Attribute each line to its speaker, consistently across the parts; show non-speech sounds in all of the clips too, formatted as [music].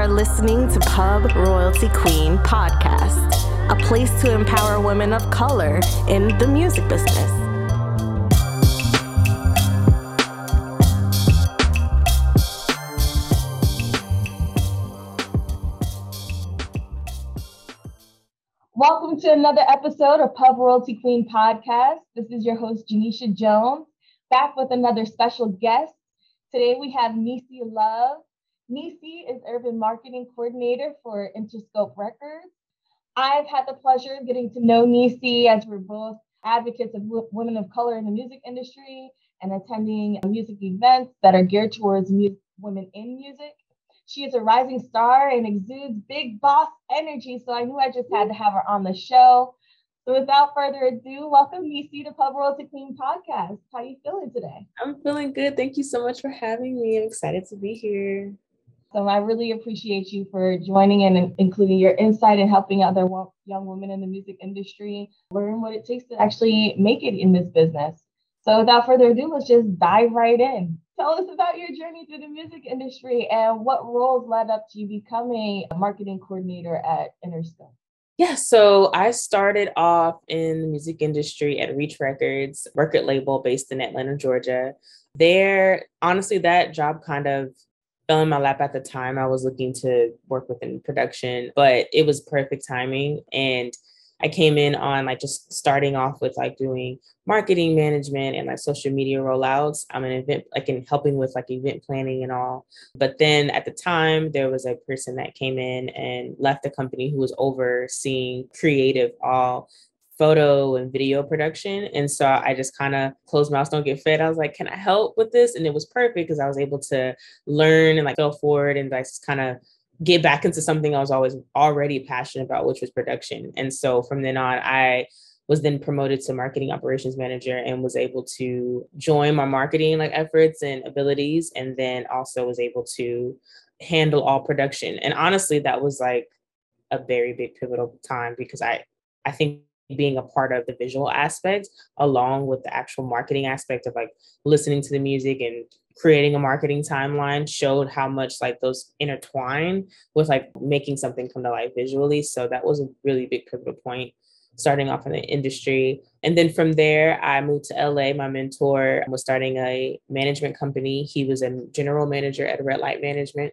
Speaker 1: are listening to Pub Royalty Queen podcast, a place to empower women of color in the music business.
Speaker 2: Welcome to another episode of Pub Royalty Queen podcast. This is your host, Janishia Jones, back with another special guest. Today we have Necie Love. Necie is Urban Marketing Coordinator for Interscope Records. I've had the pleasure of getting to know Necie as we're both advocates of women of color in the music industry and attending music events that are geared towards mu- women in music. She is a rising star and exudes big boss energy, so I knew I just had to have her on the show. So without further ado, welcome Necie to Pub World Royalty Queen podcast. How are you feeling today?
Speaker 3: I'm feeling good. Thank you so much for having me. I'm excited to be here.
Speaker 2: So I really appreciate you for joining in and including your insight and helping other young women in the music industry learn what it takes to actually make it in this business. So without further ado, let's just dive right in. Tell us about your journey through the music industry and what roles led up to you becoming a marketing coordinator at Interscope.
Speaker 3: Yeah, so I started off in the music industry at Reach Records, record label based in Atlanta, Georgia. There, honestly, that job kind of fell in my lap at the time. I was looking to work within production, but it was perfect timing. And I came in on like just starting off with like doing marketing management and like social media rollouts. Um, I'm an event like in helping with like event planning and all. But then at the time there was a person that came in and left the company who was overseeing creative all photo and video production. And so I just kind of closed my don't get fed. I was like, can I help with this? And it was perfect because I was able to learn and like go forward and like kind of get back into something I was always already passionate about, which was production. And so from then on, I was then promoted to marketing operations manager and was able to join my marketing like efforts and abilities and then also was able to handle all production and honestly that was like a very big pivotal time because i i think being a part of the visual aspect along with the actual marketing aspect of like listening to the music and creating a marketing timeline showed how much like those intertwine with like making something come to life visually. So that was a really big pivotal point starting off in the industry. And then from there i moved to la my mentor was starting a management company. He was a general manager at red light management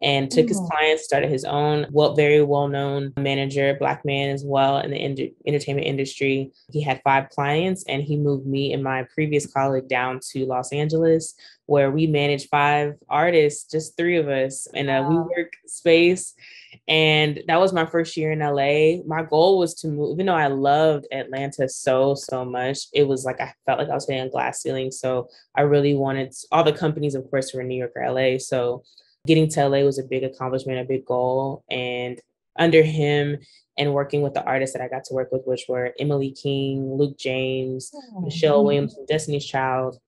Speaker 3: and took mm-hmm. his clients, started his own well, very well-known manager, black man as well in the ind- entertainment industry. He had five clients, and he moved me and my previous colleague down to Los Angeles, where we managed five artists, just three of us in a wow. WeWork space. And that was my first year in LA. My goal was to move, even though I loved Atlanta so, so much, it was like I felt like I was hitting a glass ceiling. So I really wanted all the companies, of course, were in New York or LA. So getting to LA was a big accomplishment, a big goal. And under him and working with the artists that I got to work with, which were Emily King, Luke James, oh, Michelle Williams, Destiny's Child,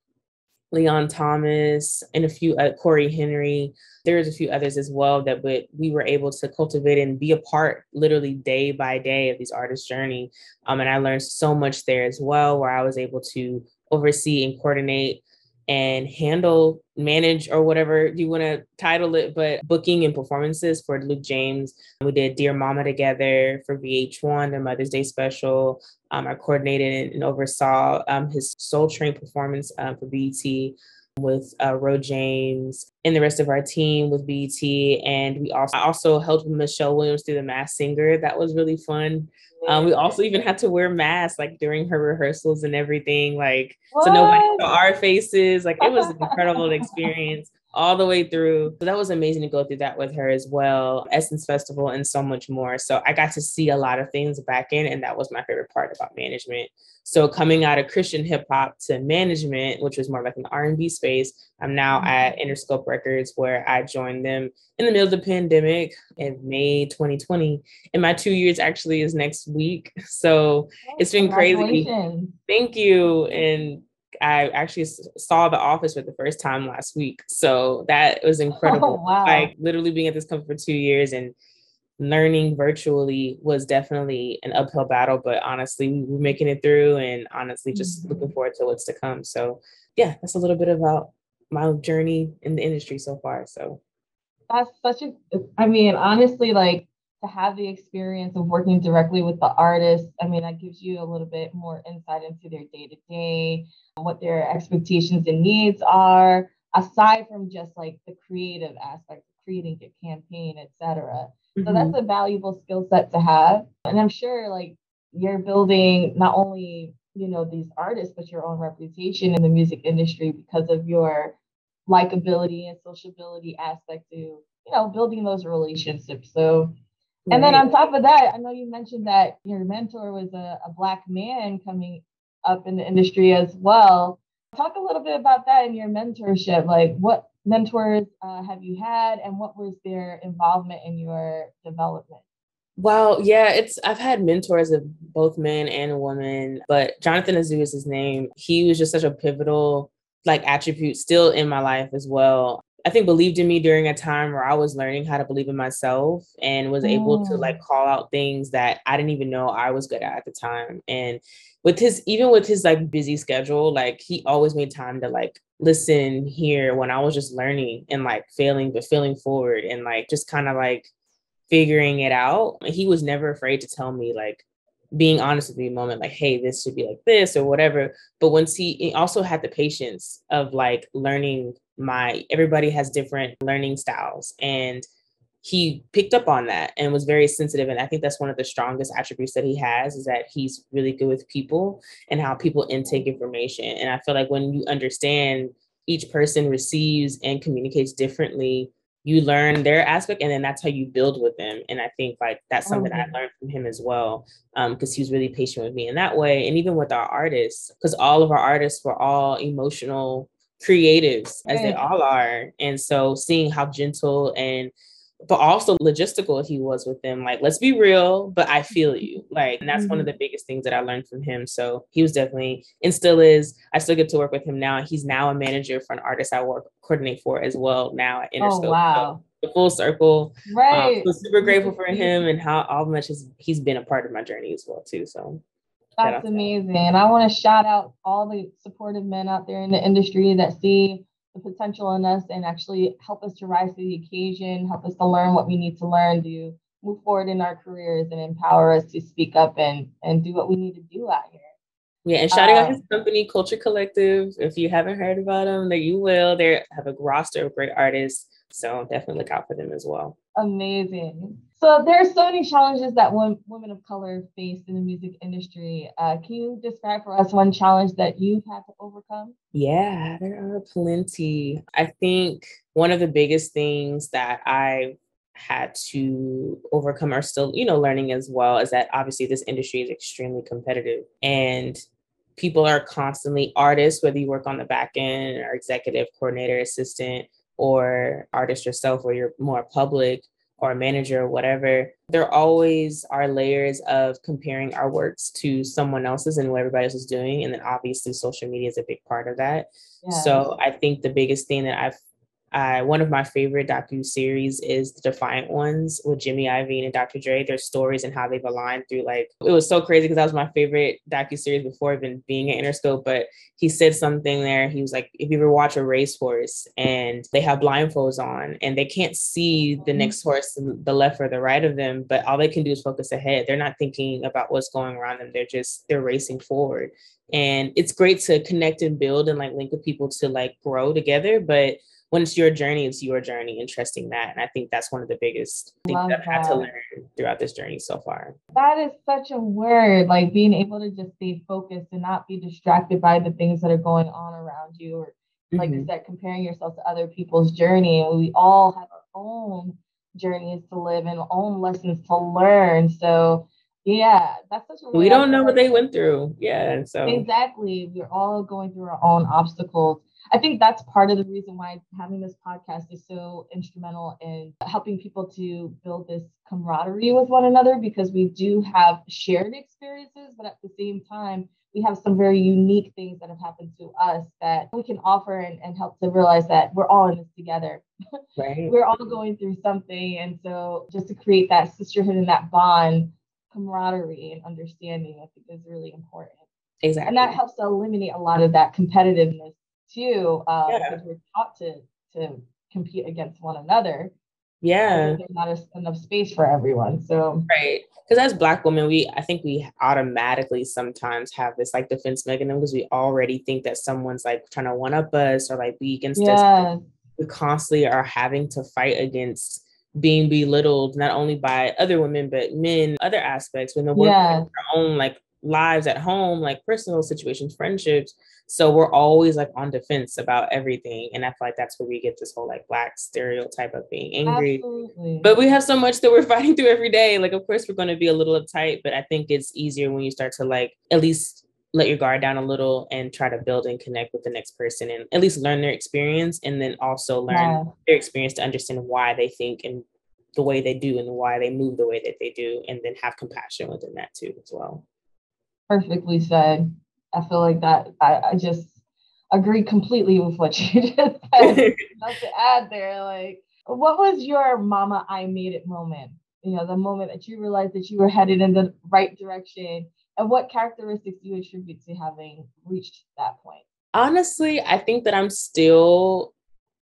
Speaker 3: Leon Thomas, and a few uh, Cory Henry. There was a few others as well that but we were able to cultivate and be a part literally day by day of these artists' journey. Um, and I learned so much there as well, where I was able to oversee and coordinate and handle, manage, or whatever you want to title it, but booking and performances for Luke James. We did Dear Mama together for VH1, their Mother's Day special. Um, I coordinated and oversaw um, his Soul Train performance um, for BET with uh, Ro James and the rest of our team with BET. And we also I also helped Michelle Williams through the Masked Singer. That was really fun. Um, we also even had to wear masks like during her rehearsals and everything, like what? so nobody saw our faces. Like it was an incredible [laughs] experience all the way through. So that was amazing to go through that with her as well, Essence Festival and so much more. So I got to see a lot of things back in, and that was my favorite part about management. So coming out of Christian hip hop to management, which was more like an R&B space, I'm now mm-hmm. at Interscope Records where I joined them in the middle of the pandemic in May 2020. And my two years actually is next week. [laughs] So it's been crazy. Thank you. And I actually saw The Office for the first time last week. So that was incredible. Oh, wow. Like literally being at this company for two years and learning virtually was definitely an uphill battle, but honestly, we're making it through and honestly just mm-hmm. looking forward to what's to come. So yeah, that's a little bit about my journey in the industry so far. So
Speaker 2: That's such a, I mean, honestly, like to have the experience of working directly with the artists, I mean, that gives you a little bit more insight into their day to day, what their expectations and needs are, aside from just like the creative aspect of creating a campaign, etc. Mm-hmm. So that's a valuable skill set to have. And I'm sure like you're building not only, you know, these artists, but your own reputation in the music industry because of your likability and sociability aspect to, you know, building those relationships. So and then on top of that, I know you mentioned that your mentor was a, a black man coming up in the industry as well. Talk a little bit about that in your mentorship. Like, what mentors uh, have you had, and what was their involvement in your development?
Speaker 3: Well, yeah, it's I've had mentors of both men and women, but Jonathan Azu is his name. He was just such a pivotal like attribute still in my life as well. I think believed in me during a time where I was learning how to believe in myself and was able to like mm. call out things that I didn't even know I was good at at the time. And with his even with his like busy schedule, like he always made time to like listen here when I was just learning and like failing but feeling forward and like just kind of like figuring it out. He was never afraid to tell me like being honest with me a moment like hey this should be like this or whatever but once he, he also had the patience of like learning my everybody has different learning styles. And he picked up on that and was very sensitive. And i think that's one of the strongest attributes that he has is that he's really good with people and how people intake information. And i feel like when you understand each person receives and communicates differently you learn their aspect and then that's how you build with them. And i think like that's something i learned from him as well because um, he was really patient with me in that way. And even with our artists because all of our artists were all emotional creatives as they all are. And so seeing how gentle and but also logistical he was with them. Like, let's be real, but I feel you. Like, and that's mm-hmm. one of mm-hmm. the biggest things that I learned from him. So he was definitely and still is. I still get to work with him now. He's now a manager for an artist I work coordinate for as well now at Interscope. Oh, wow. So the full circle. Um, right. Um, so super grateful for him and how how much has, he's been a part of my journey as well too. So
Speaker 2: that's amazing. And I want to shout out all the supportive men out there in the industry that see the potential in us and actually help us to rise to the occasion, help us to learn what we need to learn to move forward in our careers and empower us to speak up and and do what we need to do out here.
Speaker 3: Yeah, and shouting out his um, company, Culture Collective. If you haven't heard about them, that you will. They have a roster of great artists, so definitely look out for them as well.
Speaker 2: Amazing. So there are so many challenges that women of color face in the music industry. Uh, can you describe for us one challenge that you've had to overcome?
Speaker 3: Yeah, there are plenty. I think one of the biggest things that I had to overcome are still, you know, learning as well is that obviously this industry is extremely competitive and people are constantly artists, whether you work on the back end or executive coordinator, assistant, or artist yourself, or you're more public or a manager or whatever, there always are layers of comparing our works to someone else's and what everybody else is doing. And then obviously social media is a big part of that. Yes. So I think the biggest thing that I've uh, one of my favorite docu series is the Defiant Ones with Jimmy Iovine and Dr. Dre. Their stories and how they've aligned through like it was so crazy because that was my favorite docu series before even being at Interscope. But he said something there. He was like, if you ever watch a racehorse and they have blindfolds on and they can't see the mm-hmm. next horse, the left or the right of them, but all they can do is focus ahead. They're not thinking about what's going around them. They're just they're racing forward. And it's great to connect and build and like link with people to like grow together, but when it's your journey, it's your journey and trusting that. And I think that's one of the biggest things Love that I've had to learn throughout this journey so far.
Speaker 2: That is such a word, like being able to just stay focused and not be distracted by the things that are going on around you or like mm-hmm. you said, comparing yourself to other people's journey. And we all have our own journeys to live and own lessons to learn. So yeah, that's such
Speaker 3: a we don't know what they went through. Yeah. So
Speaker 2: exactly. We're all going through our own obstacles. I think that's part of the reason why having this podcast is so instrumental in helping people to build this camaraderie with one another because we do have shared experiences, but at the same time, we have some very unique things that have happened to us that we can offer and, and help to realize that we're all in this together. [laughs] Right. we're all going through something. And so just to create that sisterhood and that bond, camaraderie and understanding, I think is really important.
Speaker 3: Exactly.
Speaker 2: And that helps to eliminate a lot of that competitiveness too, uh, yeah. because we're taught to to compete against one another.
Speaker 3: Yeah.
Speaker 2: There's not enough space for everyone. So
Speaker 3: right. Because as black women, we I think we automatically sometimes have this like defense mechanism because we already think that someone's like trying to one up us or like be against yes. us. We constantly are having to fight against being belittled not only by other women but men, other aspects when the work yeah. our own like lives at home, like personal situations, friendships. So we're always like on defense about everything. And I feel like that's where we get this whole like black stereotype of being angry. Absolutely. But we have so much that we're [laughs] fighting through every day. Like, of course, we're going to be a little uptight, but I think it's easier when you start to like at least let your guard down a little and try to build and connect with the next person and at least learn their experience and then also learn yeah. their experience to understand why they think and the way they do and why they move the way that they do and then have compassion within that too as well
Speaker 2: perfectly said. I feel like that I, I just agree completely with what [laughs] you just said. [laughs] Not to add there, like what was your mama I made it moment? You know, the moment that you realized that you were headed in the right direction and what characteristics you attribute to having reached that point?
Speaker 3: Honestly, I think that I'm still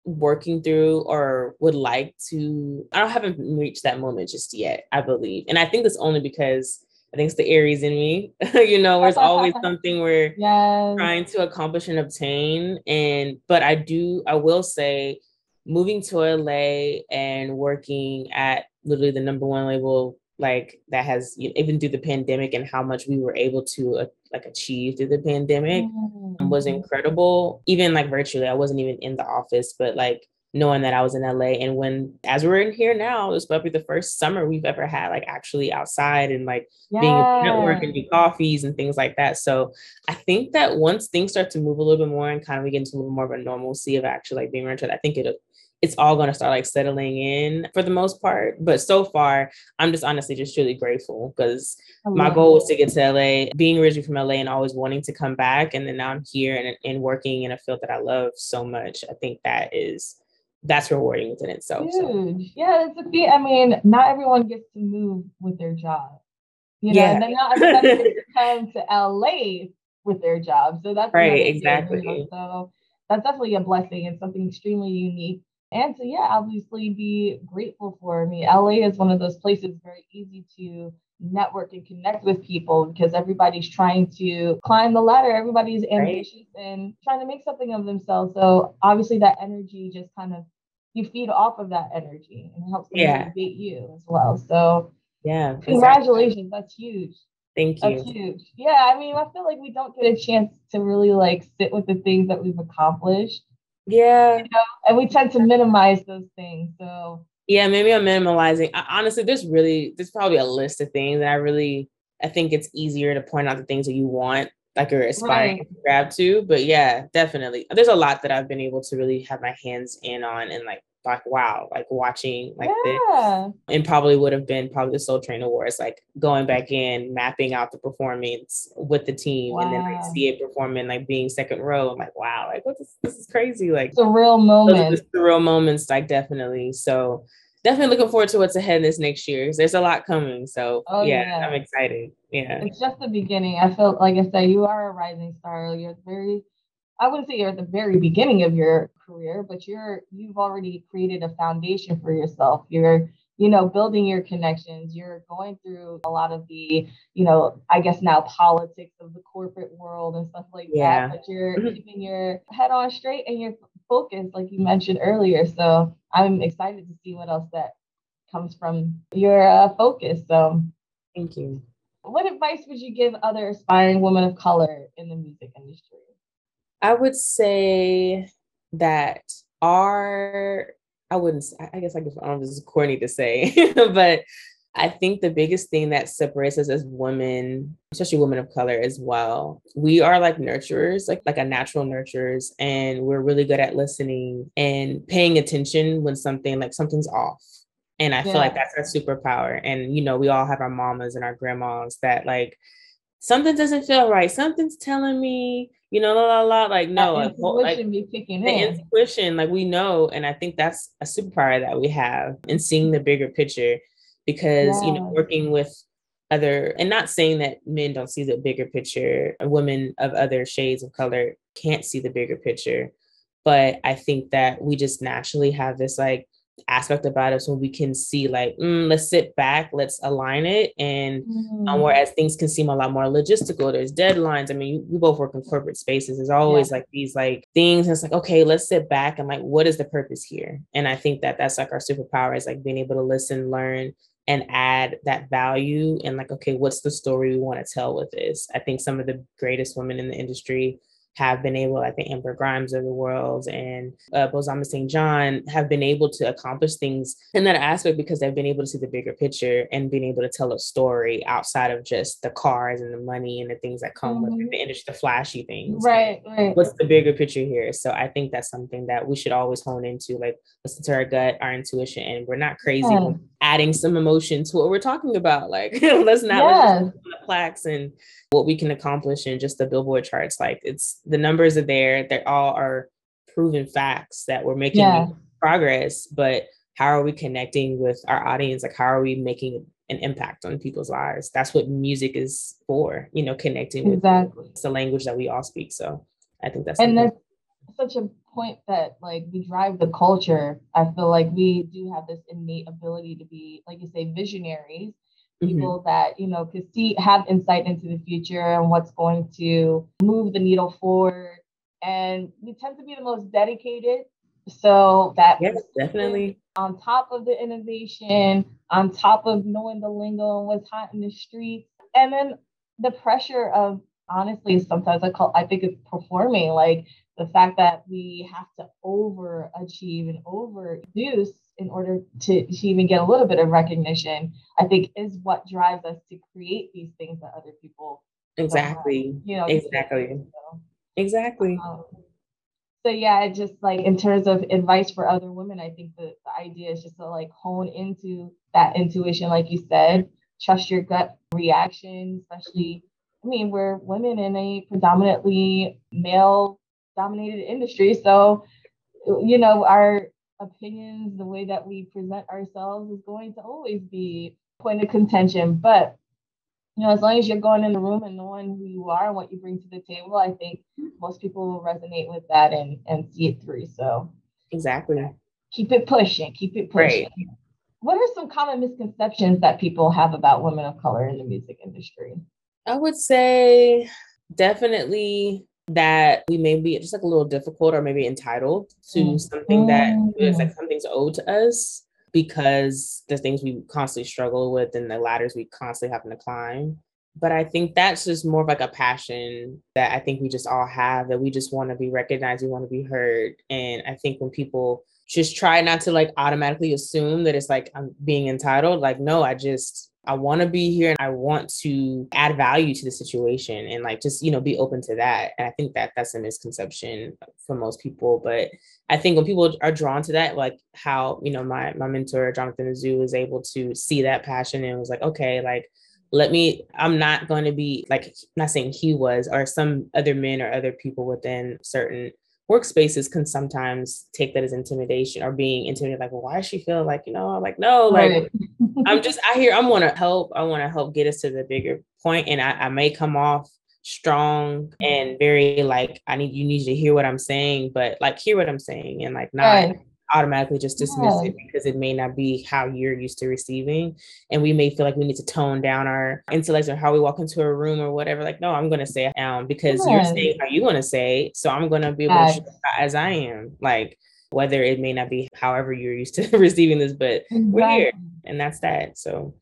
Speaker 3: working through or would like to I don't haven't reached that moment just yet, I believe. And I think it's only because I think it's the Aries in me. [laughs] you know, there's always [laughs] something we're yes. trying to accomplish and obtain. And but I do, I will say, moving to LA and working at literally the number one label like that has even through the pandemic and how much we were able to uh, like achieve through the pandemic mm-hmm. was incredible even like virtually i wasn't even in the office but like knowing that I was in LA. And when, as we're in here now, this might be the first summer we've ever had like actually outside and like being a network and do coffees and things like that. So I think that once things start to move a little bit more and kind of we get into a little more of a normalcy of actually like being rented, I think it it's all going to start like settling in for the most part. But so far, I'm just honestly just truly grateful because my goal was to get to LA, being originally from LA and always wanting to come back. And then now I'm here and, and working in a field that I love so much. I think that is that's rewarding within itself. Huge.
Speaker 2: So. Yeah, it's a feat. I mean, not everyone gets to move with their job. You know, yeah. and then not [laughs] gets to come to LA with their job. So that's
Speaker 3: right, exactly. Thing, you
Speaker 2: know? So that's definitely a blessing and something extremely unique. And to yeah, obviously be grateful for. me LA is one of those places very easy to network and connect with people because everybody's trying to climb the ladder. Everybody's ambitious right. and trying to make something of themselves. So obviously that energy just kind of you feed off of that energy and helps yeah. motivate you as well. So
Speaker 3: yeah,
Speaker 2: congratulations. Exactly. That's huge.
Speaker 3: Thank you.
Speaker 2: That's huge. Yeah, I mean, I feel like we don't get a chance to really like sit with the things that we've accomplished.
Speaker 3: Yeah.
Speaker 2: You know? And we tend to minimize those things. So
Speaker 3: yeah, maybe I'm minimalizing. I, honestly, there's really there's probably a list of things that I really I think it's easier to point out the things that you want, like you're aspiring right. to grab to. But yeah, definitely. There's a lot that I've been able to really have my hands in on and like like wow, like watching like yeah. this, and probably would have been probably the Soul Train Awards, like going back in, mapping out the performance with the team, wow. and then like see it performing, like being second row. I'm like, wow, like what this, this is crazy, like
Speaker 2: the real moment,
Speaker 3: the real moments, like definitely. So definitely looking forward to what's ahead this next year. There's a lot coming, so oh, yeah, yeah, I'm excited. Yeah,
Speaker 2: it's just the beginning. I feel like I said, you are a rising star. You're very I wouldn't say you're at the very beginning of your career, but you're you've already created a foundation for yourself. You're you know building your connections. You're going through a lot of the you know I guess now politics of the corporate world and stuff like yeah. that. But you're mm-hmm. keeping your head on straight and you're focused, like you mentioned earlier. So I'm excited to see what else that comes from your uh, focus. So
Speaker 3: thank you.
Speaker 2: What advice would you give other aspiring women of color in the music industry?
Speaker 3: I would say that our, I wouldn't, I guess I, guess, I don't know if this is corny to say, [laughs] but I think the biggest thing that separates us as women, especially women of color as well, we are like nurturers, like like a natural nurturers, and we're really good at listening and paying attention when something like something's off. And I yeah. feel like that's our superpower. And you know, we all have our mamas and our grandmas that like something doesn't feel right. Something's telling me, you know, la la la. Like no,
Speaker 2: like, be kicking
Speaker 3: the in. intuition, like we know, and I think that's a superpower that we have in seeing the bigger picture. Because yeah. you know, working with other, and not saying that men don't see the bigger picture, women of other shades of color can't see the bigger picture, but I think that we just naturally have this like aspect about us when we can see like mm, let's sit back let's align it and um,
Speaker 2: Mm.
Speaker 3: whereas things can seem a lot more logistical there's deadlines i mean we both work in corporate spaces there's always like these like things and it's like okay let's sit back and like what is the purpose here? And i think that that's like our superpower is like being able to listen learn and add that value and like okay what's the story we want to tell with this? I think some of the greatest women in the industry have been able, I the Amber Grimes of the world and uh, Bozoma St. John have been able to accomplish things in that aspect because they've been able to see the bigger picture and being able to tell a story outside of just the cars and the money and the things that come with
Speaker 2: Mhm.
Speaker 3: the industry, the flashy things.
Speaker 2: Right, right.
Speaker 3: What's the bigger picture here? So I think that's something that we should always hone into, like listen to our gut, our intuition, and we're not crazy
Speaker 2: Yeah.
Speaker 3: adding some emotion to what we're talking about. Like [laughs] let's not just the plaques and what we can accomplish in just the billboard charts like it's the numbers are there they all are proven facts that we're making
Speaker 2: Yeah.
Speaker 3: progress but how are we connecting with our audience? Like how are we making an impact on people's lives? That's what music is for you know connecting with
Speaker 2: Exactly.
Speaker 3: it's the language that we all speak. So i think that's
Speaker 2: and that's such a point that like we drive the culture. I feel like we do have this innate ability to be like you say visionaries People mm-hmm. that you know could see have insight into the future and what's going to move the needle forward. And we tend to be the most dedicated. So that
Speaker 3: yes definitely.
Speaker 2: on top of the innovation, on top of knowing the lingo and what's hot in the streets, and then the pressure of honestly, sometimes I call I think it's performing, like the fact that we have to overachieve and overproduce in order to, to even get a little bit of recognition, I think is what drives us to create these things that other people
Speaker 3: exactly.
Speaker 2: You know
Speaker 3: exactly.
Speaker 2: so,
Speaker 3: exactly.
Speaker 2: Um, so yeah, just like in terms of advice for other women, I think the, the idea is just to like hone into that intuition, like you said, trust your gut reaction, especially I mean, we're women in a predominantly male dominated industry. So, you know, our opinions, the way that we present ourselves is going to always be point of contention. But you know, as long as you're going in the room and knowing who you are and what you bring to the table, I think most people will resonate with that and and see it through. So
Speaker 3: exactly
Speaker 2: keep it pushing, keep it pushing.
Speaker 3: Right.
Speaker 2: What are some common misconceptions that people have about women of color in the music industry?
Speaker 3: I would say definitely that we may be just like a little difficult or maybe entitled to
Speaker 2: Mm.
Speaker 3: something that is
Speaker 2: Mm.
Speaker 3: like something's owed to us because the things we constantly struggle with and the ladders we constantly having to climb. But I think that's just more of like a passion that I think we just all have that we just want to be recognized, we want to be heard. And I think when people just try not to like automatically assume that it's like I'm being entitled, like, no, I just I want to be here and I want to add value to the situation and like just, you know, be open to that. And I think that that's a misconception for most people. But I think when people are drawn to that, like how, you know, my my mentor, Jonathan Azu, was able to see that passion and was like, okay, like let me, I'm not going to be like, I'm not saying he was, or some other men or other people within certain workspaces can sometimes take that as intimidation or being intimidated, like, well, why does she feel like, you know, I'm like, no, like
Speaker 2: Right.
Speaker 3: I'm [laughs] just I hear I want to help. I want to help get us to the bigger point, and I, I may come off strong and very like I need you need to hear what I'm saying, but like hear what I'm saying and like not
Speaker 2: Right.
Speaker 3: Automatically just dismiss
Speaker 2: Yeah.
Speaker 3: it because it may not be how you're used to receiving, and we may feel like we need to tone down our intellect or how we walk into a room or whatever. Like no, I'm gonna say it down because you're saying how you want to say, so I'm gonna be able to
Speaker 2: Yes.
Speaker 3: show up as I am like. Whether it may not be however you're used to [laughs] receiving this, but we're here and that's that. So,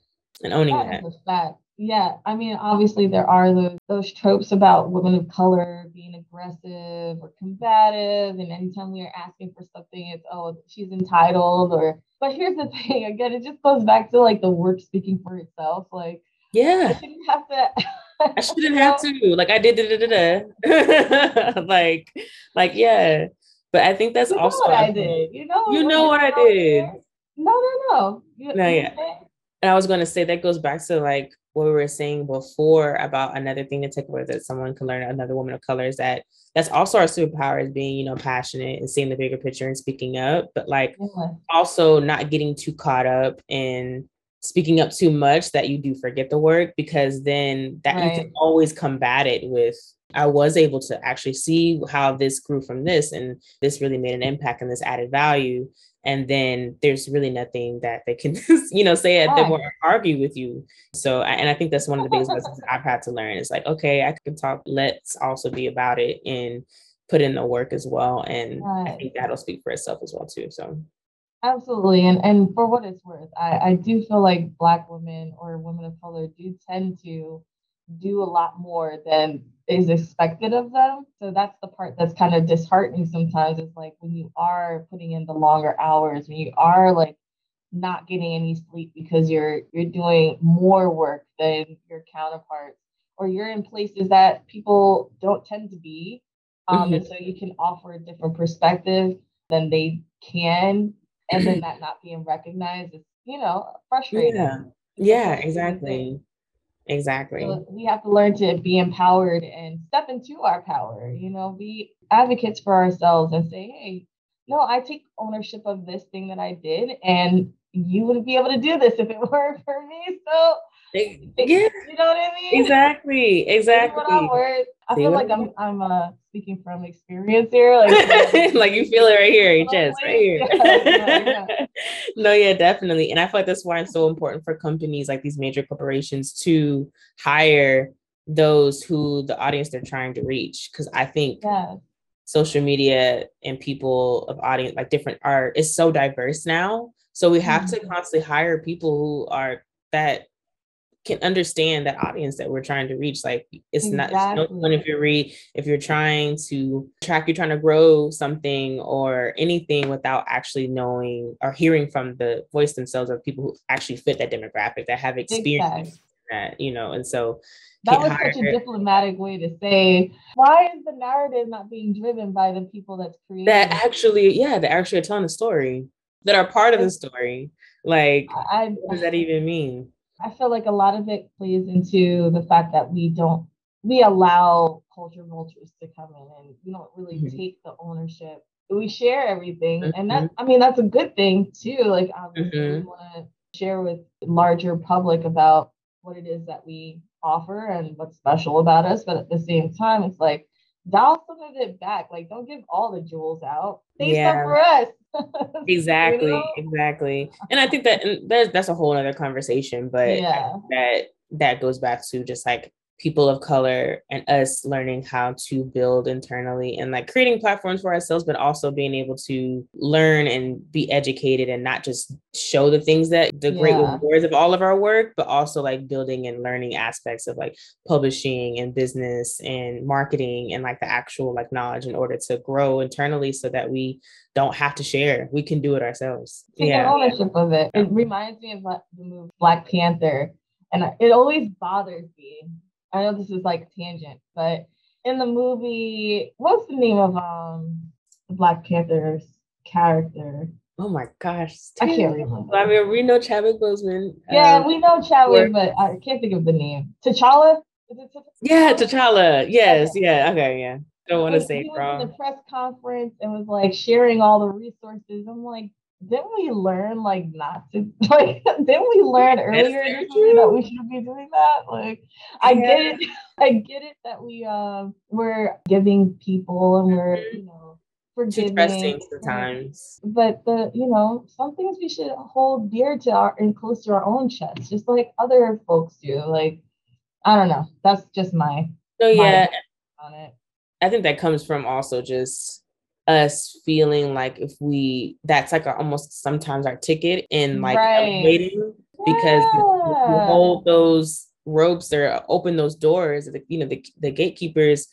Speaker 3: and owning that.
Speaker 2: That is a fact. Yeah, I mean, obviously there are those those tropes about women of color being aggressive or combative, and anytime we are asking for something, it's oh she's entitled or. But here's the [laughs] thing, again, it just goes back to like the work speaking for itself. Like I
Speaker 3: Yeah,
Speaker 2: shouldn't have to. [laughs]
Speaker 3: I shouldn't have to. Like I did, da, da, da, da. like, like yeah. But I think that's
Speaker 2: You know
Speaker 3: also
Speaker 2: what I did. You know.
Speaker 3: You know what I did.
Speaker 2: there- No, no, no. You,
Speaker 3: No, yeah. And I was going to say that goes back to like what we were saying before about another thing to take away that someone can learn another woman of color is that that's also our superpower is being you know passionate and seeing the bigger picture and speaking up. But like
Speaker 2: Yeah.
Speaker 3: also not getting too caught up in speaking up too much that you do forget the work because then that you can always combat it with I was able to actually see how this grew from this and this really made an impact and this added value and then there's really nothing that they can [laughs] you know say at them or argue with you. So and i think that's one of the biggest [laughs] lessons i've had to learn is like okay i can talk let's also be about it and put in the work as well. And right. i think that'll speak for itself as well too so.
Speaker 2: Absolutely. And and for what it's worth i i do feel like black women or women of color do tend to do a lot more than is expected of them. So that's the part that's kind of disheartening sometimes. It's like when you are putting in the longer hours, when you are like not getting any sleep because you're you're doing more work than your counterparts, or you're in places that people don't tend to be. Um, mm-hmm. And so you can offer a different perspective than they can, and then [clears throat] that not being recognized is, you know, frustrating.
Speaker 3: Yeah, yeah, exactly. Exactly. So
Speaker 2: we have to learn to be empowered and step into our power, you know, be advocates for ourselves and say, hey, no, I take ownership of this thing that I did, and you wouldn't be able to do this if it [laughs] weren't for me. So, yeah, you know what I mean?
Speaker 3: Exactly, [laughs] exactly.
Speaker 2: I feel like I'm I'm uh, speaking from experience here,
Speaker 3: like [laughs] like you feel it right here, [laughs] your chest, right here. Yeah, yeah. [laughs] no, yeah, definitely, and I feel like that's why it's so important for companies like these major corporations to hire those who the audience they're trying to reach, because I think. Yeah. Social media and people of audience like different art is so diverse now. So we have mm-hmm. to constantly hire people who are that can understand that audience that we're trying to reach. Like it's exactly. not no if you read if you're trying to track, you're trying to grow something or anything without actually knowing or hearing from the voice themselves of people who actually fit that demographic that have experience exactly. that, you know, and so
Speaker 2: that was such a diplomatic way to say why is the narrative not being driven by the people that's creating
Speaker 3: that actually yeah that actually are telling the story that are part of the story like I, what does that even mean
Speaker 2: I feel like a lot of it plays into the fact that we don't we allow culture vultures to come in and we don't really mm-hmm. take the ownership. We share everything, mm-hmm. and that mm-hmm. I mean that's a good thing too. Like obviously mm-hmm. we want to share with larger public about what it is that we offer and what's special about us, but at the same time, it's like dial some of it back. Like don't give all the jewels out. Save yeah. some for us [laughs]
Speaker 3: exactly, you know? exactly. And I think that that's that's a whole other conversation, but yeah. that that goes back to just like people of color and us learning how to build internally and like creating platforms for ourselves but also being able to learn and be educated and not just show the things that the yeah. great rewards of all of our work but also like building and learning aspects of like publishing and business and marketing and like the actual like knowledge in order to grow internally so that we don't have to share. We can do it ourselves.
Speaker 2: Take yeah. ownership of it. It reminds me of the movie black panther and it always bothers me I know this is like tangent, but in the movie, what's the name of um Black Panther's character?
Speaker 3: Oh my gosh.
Speaker 2: I can't remember.
Speaker 3: I mean, we know Chadwick Boseman.
Speaker 2: Yeah, um, we know Chadwick, but I can't think of the name. T'Challa?
Speaker 3: Yeah, T'Challa. Yes, okay. yeah, okay, yeah. Don't want to say
Speaker 2: he wrong. Was in the press conference and was like sharing all the resources. I'm like, didn't we learn like not to [laughs] like didn't we learn earlier that we should be doing that? Like i yeah. get it [laughs] i get it that we uh we're giving people and we're mm-hmm. you know forgiving
Speaker 3: times.
Speaker 2: but the you know some things we should hold dear to our and close to our own chest just like other folks do like i don't know that's just my
Speaker 3: so yeah. on it. I think that comes from also just us feeling like if we that's like our, almost sometimes our ticket in like right. waiting because yeah. hold those ropes or open those doors the, you know the, the gatekeepers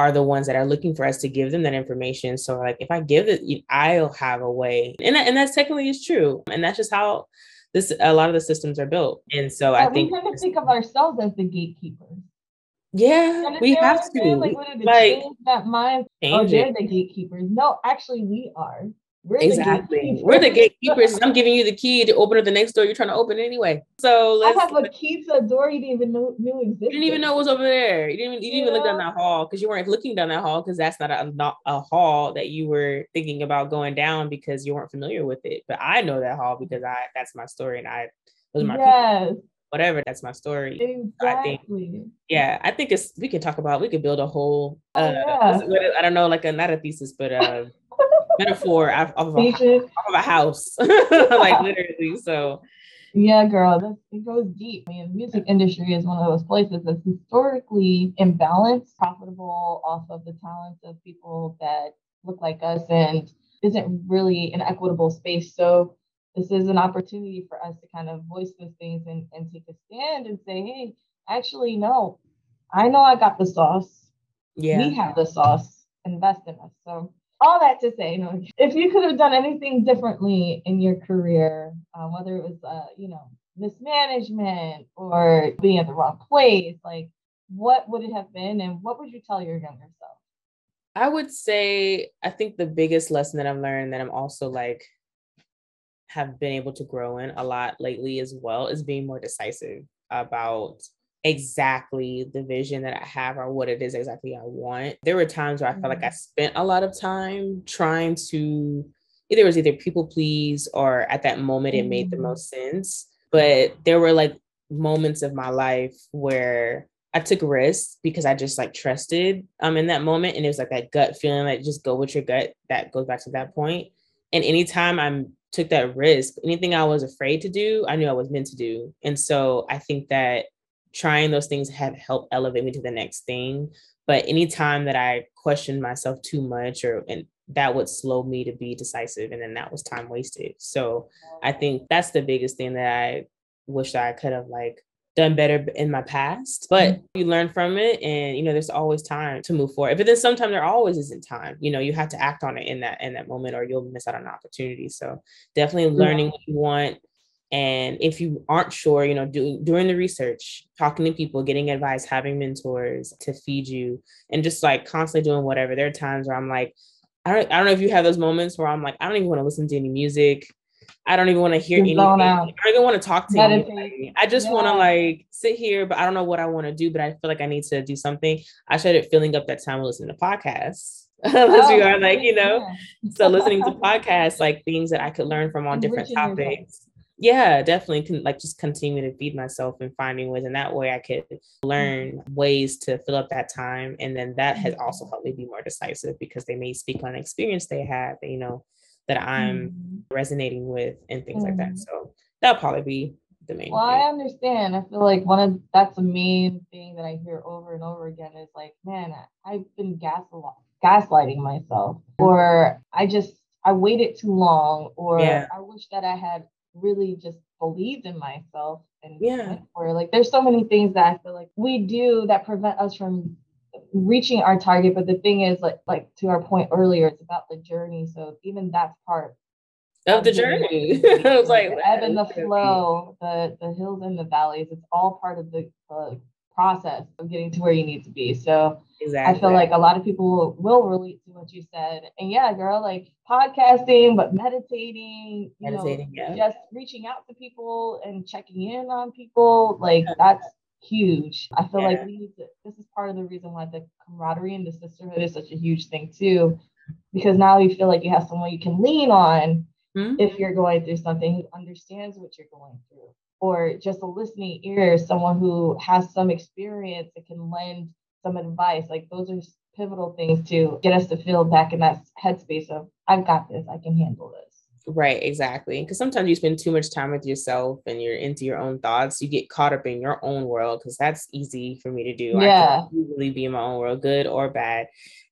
Speaker 3: are the ones that are looking for us to give them that information. So like if i give it i'll have a way. And, and that's technically is true. And that's just how this a lot of the systems are built. And so yeah, i think
Speaker 2: we kind of think of ourselves as the gatekeepers
Speaker 3: yeah, we have to.
Speaker 2: Like, like, oh, change that mind? Oh, they're the gatekeepers. No, actually, we are.
Speaker 3: We're exactly. The We're the [laughs] gatekeepers. I'm giving you the key to open up the next door you're trying to open anyway. So
Speaker 2: I have a key to a door you didn't even know knew existed.
Speaker 3: You didn't even know it was over there. You didn't even, you didn't even look down that hall because you weren't looking down that hall because that's not a not a hall that you were thinking about going down because you weren't familiar with it. But I know that hall because I that's my story and I those are my yes. People whatever. That's my story.
Speaker 2: Exactly.
Speaker 3: I think, yeah, I think it's we can talk about we could build a whole oh, uh, oh, yeah. I don't know, like a not a thesis, but uh [laughs] metaphor off of, a, off of a house, [laughs] [laughs] like literally. So
Speaker 2: yeah, girl, this, it goes deep. I mean, the music industry is one of those places that's historically imbalanced, profitable off of the talents of people that look like us and isn't really an equitable space. So this is an opportunity for us to kind of voice those things and, and take a stand and say, hey, actually, no, I know I got the sauce. Yeah. We have the sauce. Invest in us. So all that to say, you know, if you could have done anything differently in your career, um, whether it was, uh, you know, mismanagement or being at the wrong place, like what would it have been and what would you tell your younger self?
Speaker 3: I would say, I think the biggest lesson that I've learned that I'm also like, have been able to grow in a lot lately as well is being more decisive about exactly the vision that I have or what it is exactly I want. There were times where I felt like I mm-hmm. spent a lot of time trying to either it was either people please or at that moment it made the mm-hmm. most sense. But there were like moments of my life where I took risks because I just like trusted um in that moment. And it was like that gut feeling like just go with your gut. That goes back to that point. And anytime I'm took that risk, anything I was afraid to do, I knew I was meant to do. And so I think that trying those things have helped elevate me to the next thing. But anytime that I questioned myself too much or and that would slow me to be decisive and then that was time wasted. So I think that's the biggest thing that I wish I could have like done better in my past but mm-hmm. you learn from it and you know there's always time to move forward but then sometimes there always isn't time you know you have to act on it in that in that moment or you'll miss out on an opportunity so definitely learning yeah. what you want and if you aren't sure, you know, doing doing the research, talking to people, getting advice, having mentors to feed you, and just like constantly doing whatever. There are times where I'm like, I don't, I don't know if you have those moments where I'm like, I don't even want to listen to any music. I don't even want to hear anything. I don't even want to talk to anybody. I just yeah. want to like sit here, but I don't know what I want to do. But I feel like I need to do something. I started filling up that time listening to podcasts. [laughs] Unless oh, you are like, you know, yeah. so listening to podcasts, like things that I could learn from on different topics yeah definitely can like just continue to feed myself and finding ways and that way i could learn mm-hmm. ways to fill up that time and then that has also mm-hmm. helped me be more decisive because they may speak on experience they have you know that i'm mm-hmm. resonating with and things mm-hmm. like that mm-hmm. so that'll probably be the main
Speaker 2: well
Speaker 3: thing.
Speaker 2: i understand i feel like one of that's the main thing that i hear over and over again is like man i've been gas gaslighting myself or i just I waited too long, or yeah. I wish that I had really just believed in myself and yeah or like there's so many things that I feel like we do that prevent us from reaching our target but the thing is like like to our point earlier it's about the journey so even that's part
Speaker 3: of the journey [laughs] it was like
Speaker 2: the ebb and the flow the the hills and the valleys it's all part of the, the process of getting to where you need to be. So exactly. I feel like a lot of people will relate to what you said. And yeah, girl, like podcasting, but meditating, you meditating, know, yeah. just reaching out to people and checking in on people, like that's huge. I feel yeah. like we this is part of the reason why the camaraderie and the sisterhood is such a huge thing too, because now you feel like you have someone you can lean on mm-hmm. if you're going through something who understands what you're going through or just a listening ear, someone who has some experience that can lend some advice. Like those are pivotal things to get us to feel back in that headspace of I've got this, I can handle this.
Speaker 3: Right, exactly. Because sometimes you spend too much time with yourself and you're into your own thoughts. You get caught up in your own world because that's easy for me to do. Yeah. I can usually be in my own world, good or bad.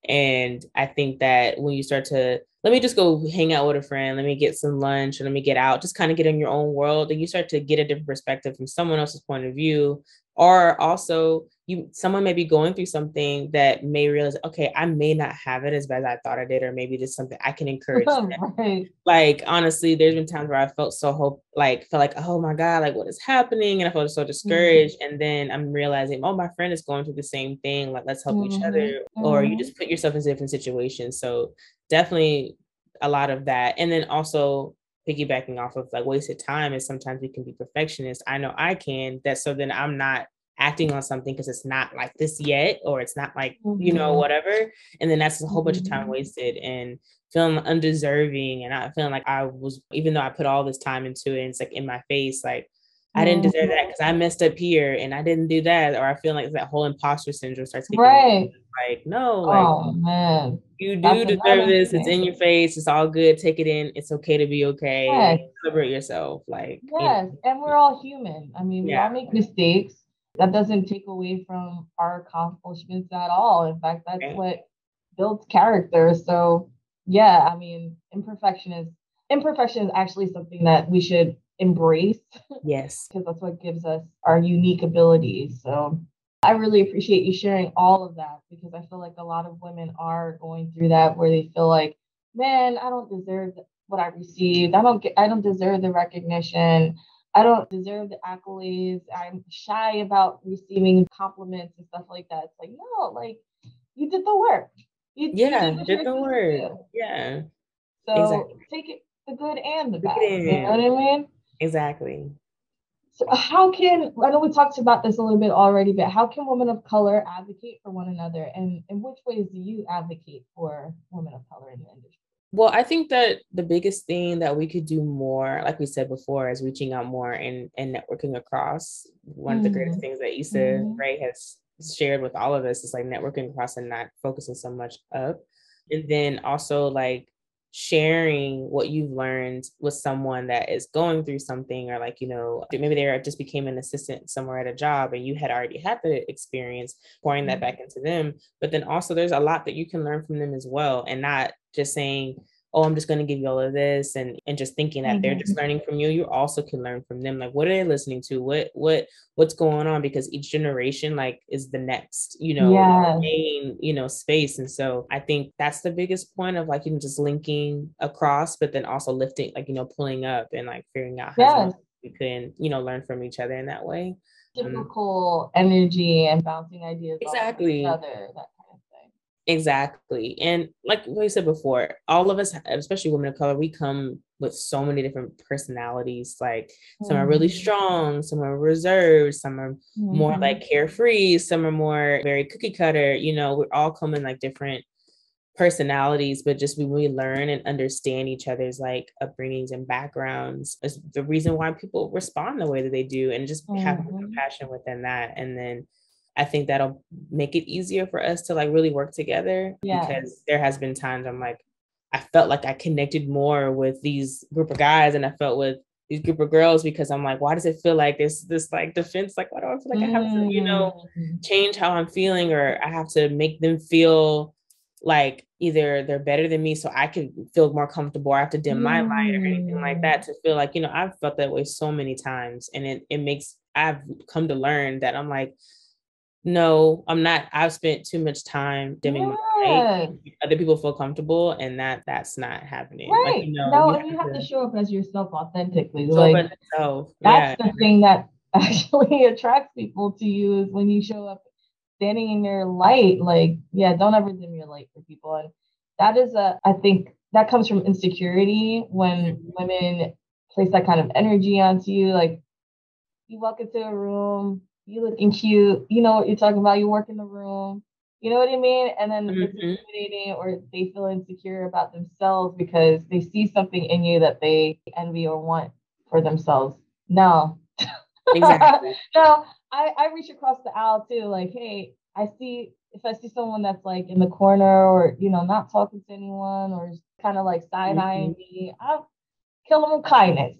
Speaker 3: And I think that when you start to let me just go hang out with a friend, let me get some lunch, or let me get out, just kind of get in your own world, and you start to get a different perspective from someone else's point of view. Or also, you someone may be going through something that may realize, okay, I may not have it as bad as I thought I did, or maybe just something I can [laughs] encourage. right. Like honestly, there's been times where I felt so hope, like felt like, oh my god, like what is happening, and I felt so mm-hmm. discouraged. Mm-hmm. And then I'm realizing, oh, my friend is going through the same thing. Like let's help mm-hmm. each other. Mm-hmm. Or you mm-hmm. just put yourself in different situations. So definitely a lot of that. And then also piggybacking off of like wasted time is sometimes we can be perfectionists. I know I can. That so then I'm not acting on something because it's not like this yet or it's not like mm-hmm. you know mm-hmm. whatever and then that's a whole bunch of time mm-hmm. wasted and feeling undeserving and not feeling like i was even though i put all this time into it and it's like in my face like I didn't deserve mm-hmm. that because I messed up here and I didn't do that, or I feel like that whole imposter syndrome starts kicking
Speaker 2: right.
Speaker 3: Like, no, like,
Speaker 2: oh man,
Speaker 3: you do That's deserve this. Thing. It's in your face. It's all good. Take it in. It's okay to be okay. Yes. Celebrate yourself. Like,
Speaker 2: yes, you know. and we're all human. I mean, we all make mistakes. That doesn't take away from our accomplishments at all. In fact, that's right. what builds character. So, yeah, I mean, imperfection is imperfection is actually something that we should embrace.
Speaker 3: Yes.
Speaker 2: Because that's what gives us our unique abilities. So I really appreciate you sharing all of that because I feel like a lot of women are going through that where they feel like, man, I don't deserve what I received. I don't get I don't deserve the recognition. I don't deserve the accolades. I'm shy about receiving compliments and stuff like that. It's like, no, like you did the work. You,
Speaker 3: yeah, you did, did the work. Yeah.
Speaker 2: So exactly. take it the good and the bad. You know what I mean?
Speaker 3: Exactly.
Speaker 2: So how can I know we talked about this a little bit already, but how can women of color advocate for one another, and in which ways do you advocate for women of color in the industry?
Speaker 3: Well, I think that the biggest thing that we could do more, like we said before, is reaching out more and and networking across. One mm-hmm. of the greatest mm-hmm. things that Issa mm-hmm. Rae has shared with all of us is like networking across and not focusing so much up. And then also like sharing what you've learned with someone that is going through something or like you know maybe they just became an assistant somewhere at a job and you had already had the experience pouring that mm-hmm. back into them but then also there's a lot that you can learn from them as well and not just saying oh i'm just going to give you all of this and and just thinking that mm-hmm. they're just mm-hmm. learning from you you also can learn from them like what are they listening to what what what's going on because each generation like is the next you know yeah. main you know space and so i think that's the biggest point of like even just linking across but then also lifting like you know pulling up and like figuring out how yes. we can you know learn from each other in that way
Speaker 2: typical um, energy and bouncing ideas exactly off each other that
Speaker 3: Exactly. And like we said before, all of us, especially women of color, we come with so many different personalities. Like mm-hmm. some are really mm-hmm. strong, some are reserved, some are mm-hmm. more like carefree, some are more very cookie cutter. You know, we're all coming like different personalities, but just when we learn and understand each other's like upbringings and backgrounds is the reason why people respond the way that they do and just mm-hmm. have compassion within that. And then I think that'll make it easier for us to like really work together yeah. because there has been times I'm like, I felt like I connected more with these group of guys and I felt with these group of girls because I'm like, why does it feel like this this like defense? Like, why do I feel like I have to, you know, mm. change how I'm feeling or I have to make them feel like either they're better than me so I can feel more comfortable or I have to dim my light or anything like that to feel like, you know, I've felt that way so many times and it it makes I've come to learn that I'm like, no, I'm not. I've spent too much time dimming yeah. my light. Other people feel comfortable, and that that's not happening.
Speaker 2: Right. Like, you know, no, you, you have, to, to, show up as yourself authentically. Like yourself. that's yeah. the thing that [laughs] actually attracts people to you is when you show up standing in your light. Like, yeah, don't ever dim your light for people. And that is a, I think that comes from insecurity when women place that kind of energy onto you. Like, you walk into a room you looking cute, you know what you're talking about, you work in the room, you know what I mean? And then mm-hmm. it's intimidating or they feel insecure about themselves because they see something in you that they envy or want for themselves. No. Exactly. [laughs] no, I, I reach across the aisle too, like, hey, I see if I see someone that's like in the corner or you know not talking to anyone or kind of like side eyeing mm-hmm. me, I'll kill them with kindness.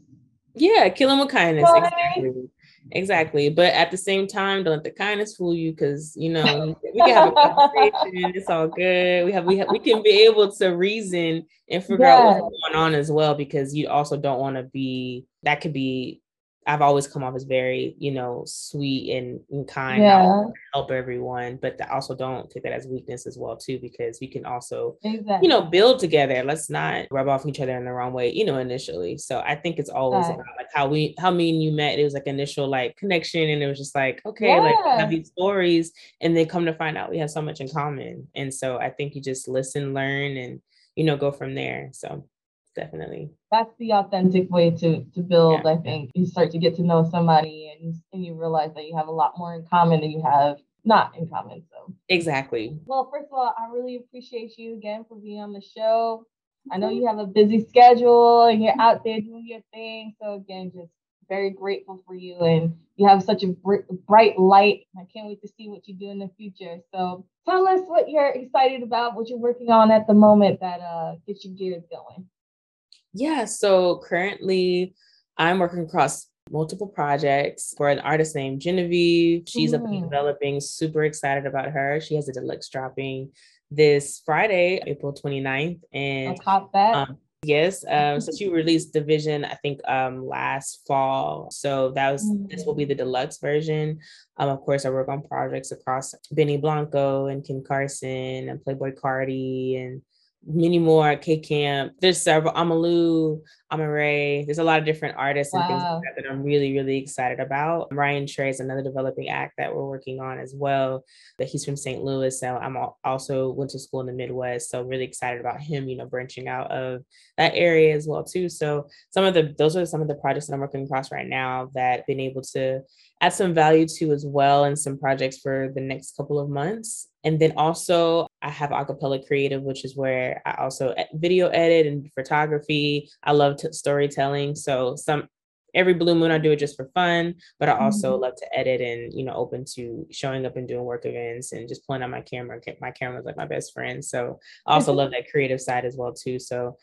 Speaker 3: Yeah, kill them with kindness. You know exactly. I mean? Exactly. But at the same time, don't let the kindness fool you because you know [laughs] we can have a conversation. it's all good. We have we have we can be able to reason and figure yes. out what's going on as well because you also don't want to be that could be I've always come off as very, you know, sweet and, and kind, yeah. help everyone, but I also don't take that as weakness as well too, because we can also, exactly. you know, build together. Let's not rub off each other in the wrong way, you know, initially. So I think it's always right. about like how we, how me and you met. It was like initial like connection, and it was just like, okay, yeah. like have these stories, and then come to find out we have so much in common. And so I think you just listen, learn, and you know, go from there. So definitely.
Speaker 2: That's the authentic way to to build. Yeah. I think you start to get to know somebody, and and you realize that you have a lot more in common than you have not in common. So
Speaker 3: exactly.
Speaker 2: Well, first of all, I really appreciate you again for being on the show. I know you have a busy schedule and you're out there doing your thing. So again, just very grateful for you, and you have such a br- bright light. I can't wait to see what you do in the future. So tell us what you're excited about, what you're working on at the moment that uh, gets your gears going.
Speaker 3: Yeah, so currently I'm working across multiple projects for an artist named Genevieve. She's mm. up and developing, super excited about her. She has a deluxe dropping this Friday, April 29th. And
Speaker 2: I caught that. Um,
Speaker 3: Yes. Um, so she released Division, I think, um, last fall. So that was mm-hmm. this will be the deluxe version. Um, of course, I work on projects across Benny Blanco and Kim Carson and Playboi Carti and many more K Camp. There's several Amalu, Amaarae. There's a lot of different artists and things like that, that I'm really, really excited about. Ryan Trey is another developing act that we're working on as well. But he's from St. Louis. So I'm also went to school in the Midwest. So really excited about him, you know, branching out of that area as well, too. So some of the those are some of the projects that I'm working across right now that I've been able to add some value to as well and some projects for the next couple of months. And then also, I have Acapella Creative, which is where I also video edit and photography. I love t- storytelling. So, some every blue moon, I do it just for fun, but I also mm-hmm. love to edit and, you know, open to showing up and doing work events and just pulling out my camera. My camera is like my best friend. So, I also [laughs] love that creative side as well, too. So,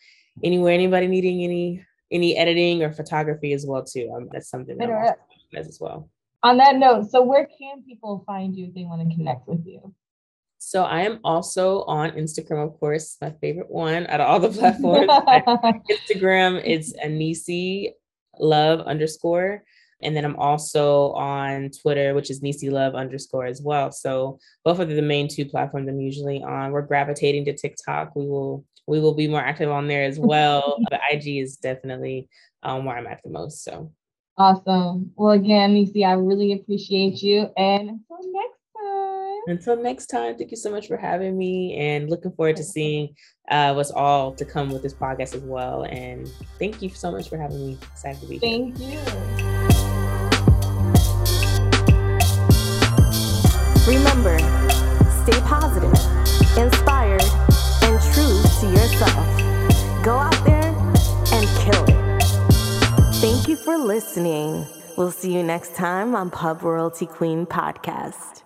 Speaker 3: anywhere, anybody needing any any editing or photography as well too. Um, that's something that I'm as well
Speaker 2: on that note, so where can people find you if they want to connect with you?
Speaker 3: So I am also on Instagram, of course, my favorite one out of all the [laughs] platforms. [laughs] Instagram is Anisi Love underscore. And then I'm also on Twitter, which is Necie Love underscore as well. So both of the main two platforms I'm usually on. We're gravitating to TikTok. We will we will be more active on there as well. [laughs] but IG is definitely um, where I'm at the most. So
Speaker 2: Awesome. Well, again, Necie, I really appreciate you. And until next.
Speaker 3: Until next time, thank you so much for having me and looking forward to seeing uh, what's all to come with this podcast as well. And thank you so much for having me. Excited to be
Speaker 2: here. Thank you.
Speaker 1: Remember, stay positive, inspired, and true to yourself. Go out there and kill it. Thank you for listening. We'll see you next time on Pub Royalty Queen Podcast.